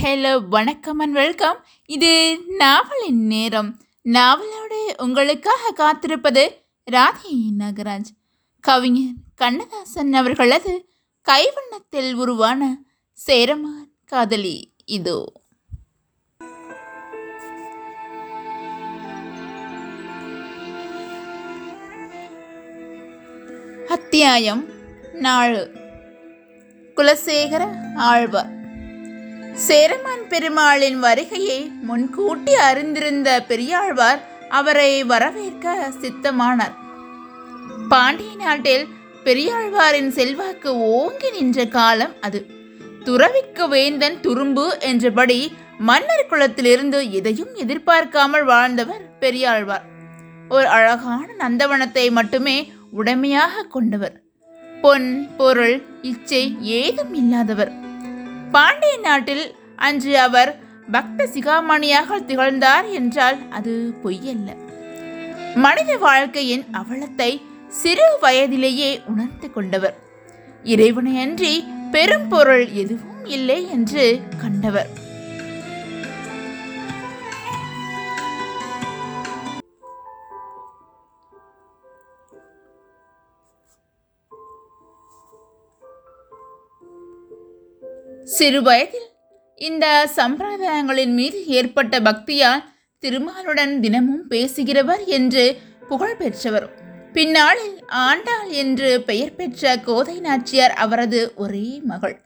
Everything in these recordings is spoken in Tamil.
ஹலோ வணக்கம் அண்ட் வெல்கம் இது நாவலின் நேரம். நாவலோடு உங்களுக்காக காத்திருப்பது ராதே நாகராஜ். கவிஞர் கண்ணதாசன் அவர்களது கைவண்ணத்தில் உருவான சேரமான் காதலி இதோ. அத்தியாயம் நாலு. குலசேகர ஆழ்வார். சேரமான் பெருமாளின் வருகையை முன்கூட்டி அறிந்திருந்த பெரியாழ்வார் அவரை வரவேற்க சித்தமானார். பாண்டிய நாட்டில் பெரியாழ்வாரின் செல்வாக்கு ஓங்கி நின்ற காலம் அது. துறவிக்கு வேந்தன் துரும்பு என்றபடி மன்னர் குலத்திலிருந்து எதையும் எதிர்பார்க்காமல் வாழ்ந்தவர் பெரியாழ்வார். ஒரு அழகான நந்தவனத்தை மட்டுமே உடைமையாக கொண்டவர். பொன் பொருள் இச்சை ஏதும் இல்லாதவர். பாண்டிய நாட்டில் அன்று அவர் பக்த சிகாமணியாக திகழ்ந்தார் என்றால் அது பொய்யல்ல. மனித வாழ்க்கையின் அவலத்தை சிறு வயதிலேயே உணர்ந்து கொண்டவர். இறைவனை அன்றி பெரும் பொருள் எதுவும் இல்லை என்று கண்டவர். சிறுவயதில் இந்த சம்பிரதாயங்களின் மீது ஏற்பட்ட பக்தியால் திருமாலுடன் தினமும் பேசுகிறவர் என்று புகழ் பெற்றவர். பின்னாளில் ஆண்டாள் என்று பெயர் பெற்ற கோதை நாச்சியார் அவரது ஒரே மகள்.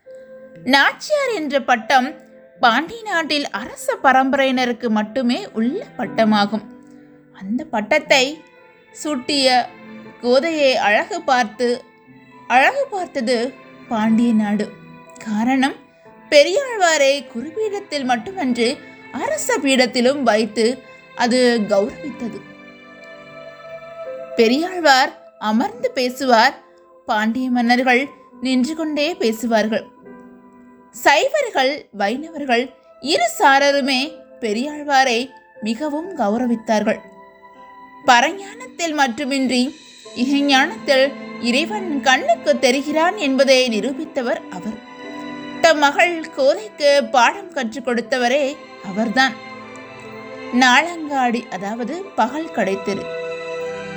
நாச்சியார் என்ற பட்டம் பாண்டி நாட்டில் அரச பரம்பரையினருக்கு மட்டுமே உள்ள பட்டமாகும். அந்த பட்டத்தை சூட்டிய கோதையை அழகு பார்த்து அழகு பார்த்தது பாண்டிய நாடு. காரணம் பெரியாழ்வாரை குருபீடத்தில் மட்டுமன்று அரச பீடத்திலும் வைத்து அது கௌரவித்தது. பெரியாழ்வார் அமர்ந்து பேசுவார் பாண்டிய மன்னர்கள் நின்று கொண்டே பேசுவார்கள். சைவர்கள் வைணவர்கள் இரு சாரருமே பெரியாழ்வாரை மிகவும் கௌரவித்தார்கள். பரஞானத்தில் மட்டுமின்றி இகஞானத்தில் இறைவன் கண்ணுக்கு தெரிகிறான் என்பதை நிரூபித்தவர் அவர். தம் மகள் கோதைக்கு பாடம் கற்றுக் கொடுத்தவரே அவர்தான். நாளங்காடி அதாவது பகல் கடைத்தெரு.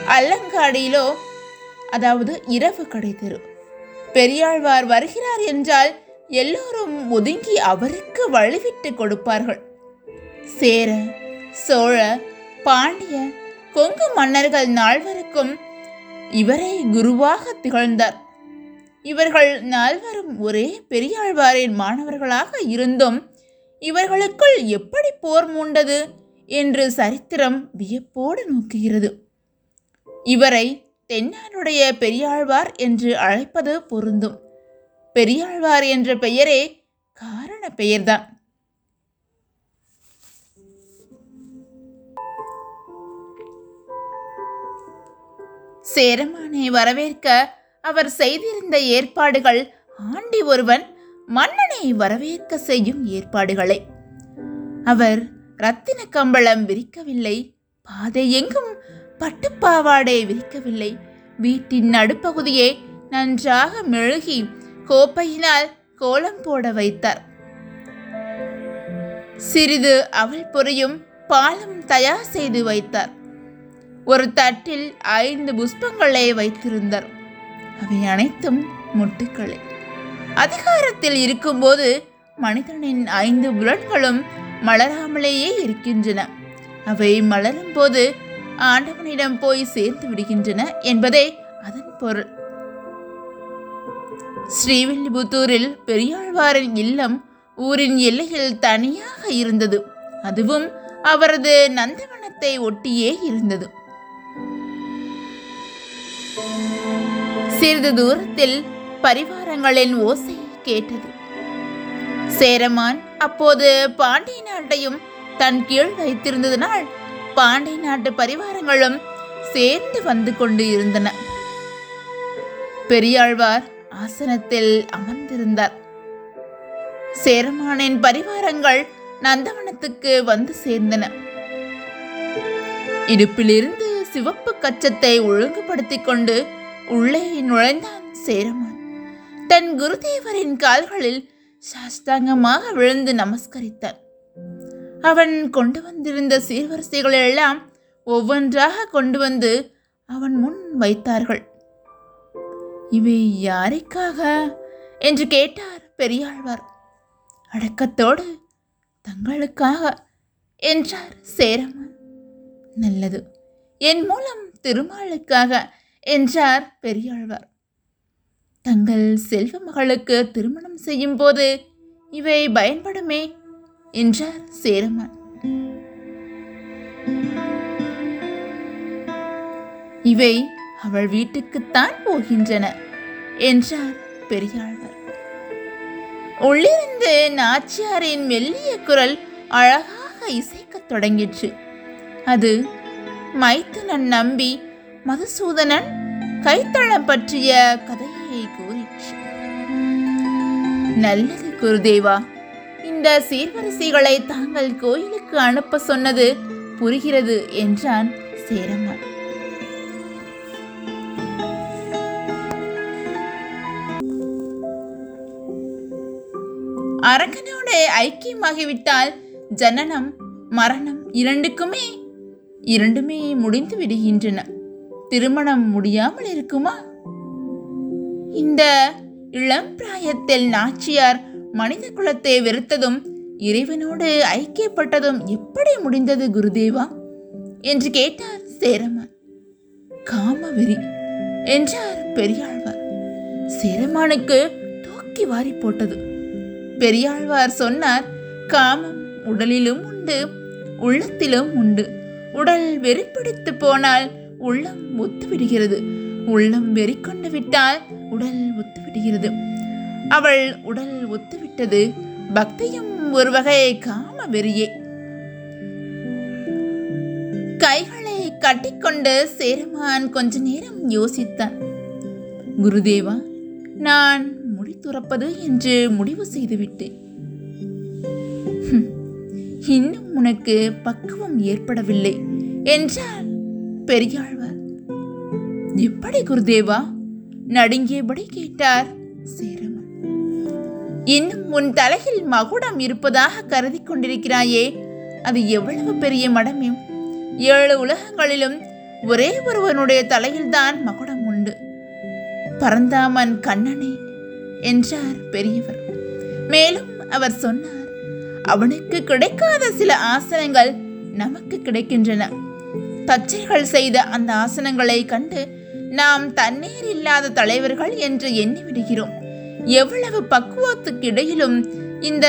அல்லங்காடியிலோ அதாவது இரவு கடைத்தெரு. பெரியாழ்வார் வருகிறார் என்றால் எல்லோரும் ஒதுங்கி அவருக்கு வழிவிட்டு கொடுப்பார்கள். சேர சோழ பாண்டிய கொங்கு மன்னர்கள் நால்வருக்கும் இவரே குருவாக திகழ்ந்தார். இவர்கள் நால்வரும் ஒரே பெரியாழ்வாரின் மாணவர்களாக இருந்தும் இவர்களுக்குள் எப்படி போர் மூண்டது என்று சரித்திரம் வியப்போடு நோக்குகிறது. இவரை தென்னாடுடைய பெரியாழ்வார் என்று அழைப்பது பொருந்தும். பெரியாழ்வார் என்ற பெயரே காரண பெயர்தான். சேரமானை வரவேற்க அவர் செய்திருந்த ஏற்பாடுகள் ஆண்டி ஒருவன் மன்னனை வரவேற்க செய்யும் ஏற்பாடுகளே. அவர் ரத்தின கம்பளம் விரிக்கவில்லை பாதை எங்கும் பட்டுப்பாவாடை விரிக்கவில்லை. வீட்டின் நடுப்பகுதியை நன்றாக மெழுகி கோப்பையினால் கோலம் போட வைத்தார். சிறிது அவள் பொரியும் பாலும் தயார் செய்து வைத்தார். ஒரு தட்டில் ஐந்து புஷ்பங்களை வைத்திருந்தார். அவை அனைத்தும் முட்டுக்களே. அதிகாரத்தில் இருக்கும்போது மனிதனின் ஐந்து புலன்களும் மலராமலேயே இருக்கின்றன. அவை மலரும் போது ஆண்டவனிடம் போய் சேர்ந்து விடுகின்றன என்பதே அதன் பொருள். ஸ்ரீவில்லிபுத்தூரில் பெரியாழ்வாரின் இல்லம் ஊரின் எல்லையில் தனியாக இருந்தது. அதுவும் அவரது நந்தவனத்தை ஒட்டியே இருந்தது. சிறிது தூரத்தில் பரிவாரங்களின் ஓசை கேட்டது. சேரமான் அப்போது பாண்டிய நாட்டையும் தன் கீழ் வைத்திருந்ததனால் பாண்டிய நாட்டு பரிவாரங்களும் சேர்ந்து வந்து கொண்டு இருந்தன. பெரியாழ்வார் ஆசனத்தில் அமர்ந்திருந்தார். சேரமானின் பரிவாரங்கள் நந்தவனத்துக்கு வந்து சேர்ந்தன. இடுப்பிலிருந்து சிவப்பு கச்சத்தை ஒழுங்குபடுத்திக் கொண்டு உள்ளே நுழைந்தான் சேரமான். தன் குருதேவரின் கால்களில் சாஸ்தாங்கமாக விழுந்து நமஸ்கரித்தார் அவன் கொண்டு வந்திருந்த சீர்வரிசைகளை எல்லாம் ஒவ்வொன்றாக கொண்டு வந்து அவன் முன் வைத்தார்கள். இவை யாருக்காக? என்று கேட்டார் பெரியாழ்வார். அடக்கத்தோடு தங்களுக்காக என்றார் சேரமான். நல்லது. என் மூலம் திருமாலுக்காக என்றார் பெரியாழ்வார். தங்கள் செல்வ மகளுக்கு திருமணம் செய்யும் போது இவை பயன்படுமே என்றார் சேரமான். இவை அவள் வீட்டுக்குத்தான் போகின்றன என்றார் பெரியாழ்வார். உள்ளிருந்து நாச்சியாரின் மெல்லிய குரல் அழகாக இசைக்கத் தொடங்கிற்று. அது மைத்துனன் நம்பி மதுசூதனன் கைத்தளம் பற்றிய கதையை கூறிற்று. நல்லது குருதேவா இந்த சீர்வரிசைகளை தாங்கள் கோயிலுக்கு அனுப்ப சொன்னது புரிகிறது என்றான் சேரமான் அரக்கனோடு ஐக்கியமாகிவிட்டால் ஜனனம் மரணம் இரண்டுக்குமே இரண்டுமே முடிந்து விடுகின்றன திருமணம் முடியாமல் இருக்குமா? இந்த இளம் பிராயத்தில் நாச்சியார் மனித குலத்தை வெறுத்ததும் இறைவனோடு ஐக்கியப்பட்டதும் எப்படி முடிந்தது குருதேவா? என்று கேட்டார் சேரமான். காமவெறி என்றார் பெரியாழ்வார். சேரமானுக்கு தூக்கி வாரி போட்டது. பெரியாழ்வார் சொன்னார் காமம் உடலிலும் உண்டு உள்ளத்திலும் உண்டு. உடல் வெறிப்பிடித்து போனால் உள்ளம் ஒத்துவிடுகிறது உள்ளம் வெறி கொண்டு விட்டால் உடல் ஒத்துவிடுகிறது அவள் உடல் ஒத்துவிட்டது பக்தியும் ஒரு வகை காம வெறியே. கைகளை கட்டிக்கொண்டு சேரமான் கொஞ்ச நேரம் யோசித்தான். குருதேவா நான் முடி துறப்பது என்று முடிவு செய்துவிட்டேன். இன்னும் உனக்கு பக்குவம் ஏற்படவில்லை. என்றால் பெரியாழ்வார். எப்படி குருதேவா? நடுங்கியபடி கேட்டார். சேரமன் இன்னும் உன் தலையில் மகுடம் இருப்பதாக கருதி கொண்டிருக்கிறாயே. அது எவ்வளவு பெரிய மடமையும் ஏழு உலகங்களிலும் ஒரே ஒருவனுடைய தலையில்தான் மகுடம் உண்டு. பரந்தாமன் கண்ணனே என்றார் பெரியவர். மேலும் அவர் சொன்னார் அவனுக்கு கிடைக்காத சில ஆசனங்கள் நமக்கு கிடைக்கின்றன. தச்சைகள் செய்த அந்த ஆசனங்களை கண்டு நாம் தண்ணீர் இல்லாத தலைவர்கள் என்று எண்ணி விடுகிறோம் எவ்வளவு பக்குவத்துக்கு இடையிலும் இந்த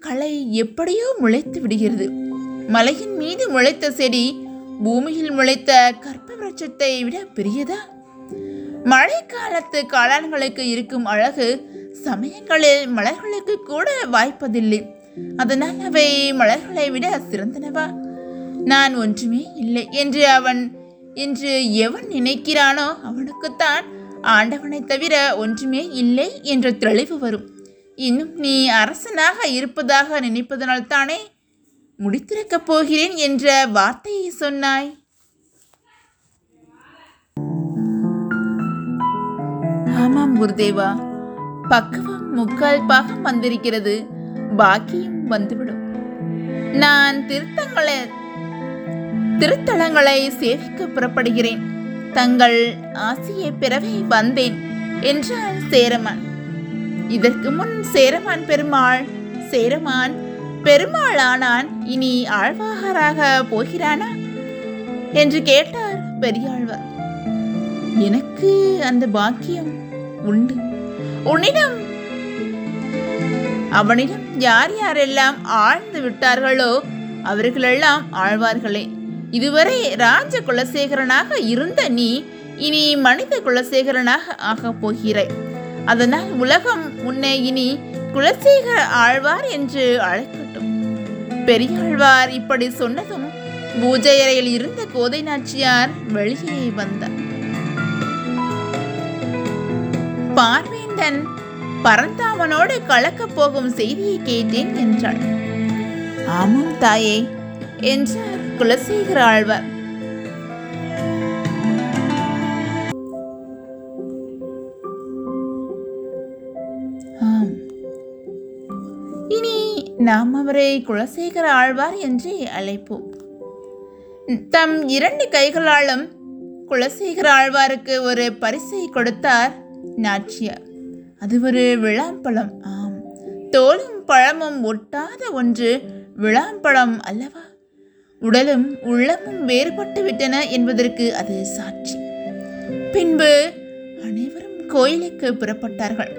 கலை எப்படியோ முளைத்து விடுகிறது. மலையின் மீது முளைத்த செடி பூமியில் முளைத்த கற்ப விருட்சத்தை விட பெரியதா? மழை காலத்து காளான்களுக்கு இருக்கும் அழகு சமயங்களில் மலர்களுக்கு கூட வாய்ப்பதில்லை. அதனால் அவை மலர்களை விட சிறந்தனவா? நான் ஒன்றுமே இல்லை என்று அவன் என்று எவன் நினைக்கிறானோ அவனுக்குத்தான் ஆண்டவனை தவிர ஒன்றுமே இல்லை என்ற தெளிவு வரும். இன்னும் நீ அரசனாக இருப்பதாக நினைப்பதனால் தானே முடித்திருக்கப் போகிறேன் என்ற வார்த்தையை சொன்னாய். ஆமாம் குருதேவா பக்குவம் முக்கால் பாகம் வந்திருக்கிறது பாக்கியும் வந்துவிடும். நான் திருத்தங்களை திருத்தலங்களை சேவிக்க புறப்படுகிறேன். தங்கள் ஆசையை பிறவி வந்தேன் என்றார் சேரமான். இதற்கு முன் சேரமான் பெருமாள் சேரமான் பெருமாள் ஆனான் இனி ஆழ்வாகராக போகிறானா? என்று கேட்டார் பெரியாழ்வார். எனக்கு அந்த பாக்கியம் உண்டு. உன்னிடம் அவனிடம் யார் யாரெல்லாம் ஆழ்ந்து விட்டார்களோ அவர்களெல்லாம் ஆழ்வார்களே. இதுவரை ராஜ குலசேகரனாக இருந்த நீ இனி மனித குலசேகரனாக ஆகப் போகிறாய் அதனால் உலகம் உன்னை இனி குலசேகர ஆழ்வார் என்று அழைக்கட்டும். பெரியாழ்வார் இப்படி சொன்னதும் பூஜை அறையில் இருந்த கோதை நாச்சியார் வெளியே வந்தார். பார்வேந்தன் பரந்தாமனோடு கலக்கப் போகும் செய்தியை கேட்டேன் என்றாள். ஆமாம் தாயே என்றார் குலசேகர ஆழ்வார். ஆம். நாம் அவரை குலசேகர ஆழ்வார் என்று அழைப்போம். தம் இரண்டு கைகளாலும் குலசேகர ஆழ்வாருக்கு ஒரு பரிசை கொடுத்தார் நாச்சியார். அது ஒரு விழாம்பழம் ஆம். தோலும் பழமும் ஒட்டாத ஒன்று விழாம்பழம் அல்லவா? உடலும் உள்ளமும் வேறுபட்டு விட்டன என்பதற்கு அது சாட்சி. பின்பு அனைவரும் கோயிலுக்கு புறப்பட்டார்கள்.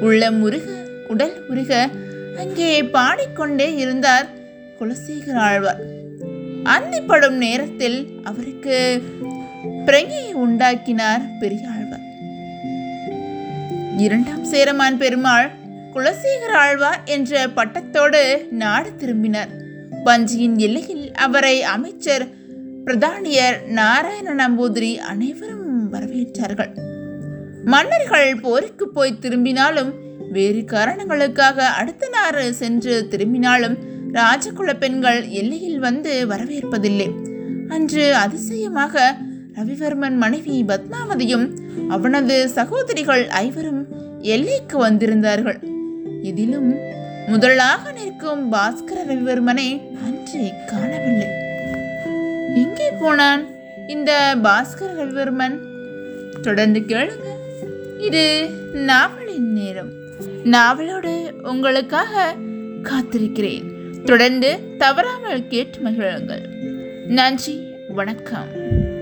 உள்ளம் உருக உடல் உருக அங்கே பாடிக்கொண்டே இருந்தார் குலசேகர ஆழ்வார். அந்திப்படும் நேரத்தில் அவருக்கு பிரங்கையை உண்டாக்கினார் பெரியாழ்வார். இரண்டாம் சேரமான் பெருமாள் குலசேகர் ஆழ்வார் என்ற பட்டத்தோடு நாடு திரும்பினார். வஞ்சியின் எல்லையில் அவரை அமைச்சர் பிரதானியர் நாராயண நம்பூதிரி அனைவரும் வரவேற்றார்கள். மன்னர்கள் போருக்கு போய் திரும்பினாலும் வேறு காரணங்களுக்காக அடுத்த நாறு சென்று திரும்பினாலும் ராஜகுல பெண்கள் எல்லையில் வந்து வரவேற்பதில்லை. அன்று அதிசயமாக ரவிவர்மன் மனைவி பத்மாவதியும் அவனது சகோதரிகள் ஐவரும் எல்லைக்கு வந்திருந்தார்கள். இதிலும் முதலாக நிற்கும் பாஸ்கர ரவிவர்மனை அன்றே காணவில்லை. எங்கே போனான் இந்த பாஸ்கர ரவிவர்மன்? தொடர்ந்து கேளுங்க. இது நாவலின் நேரம். நாவலோடு உங்களுக்காக காத்திருக்கிறேன். தொடர்ந்து தவறாமல் கேட்டு மகிழுங்கள். நன்றி வணக்கம்.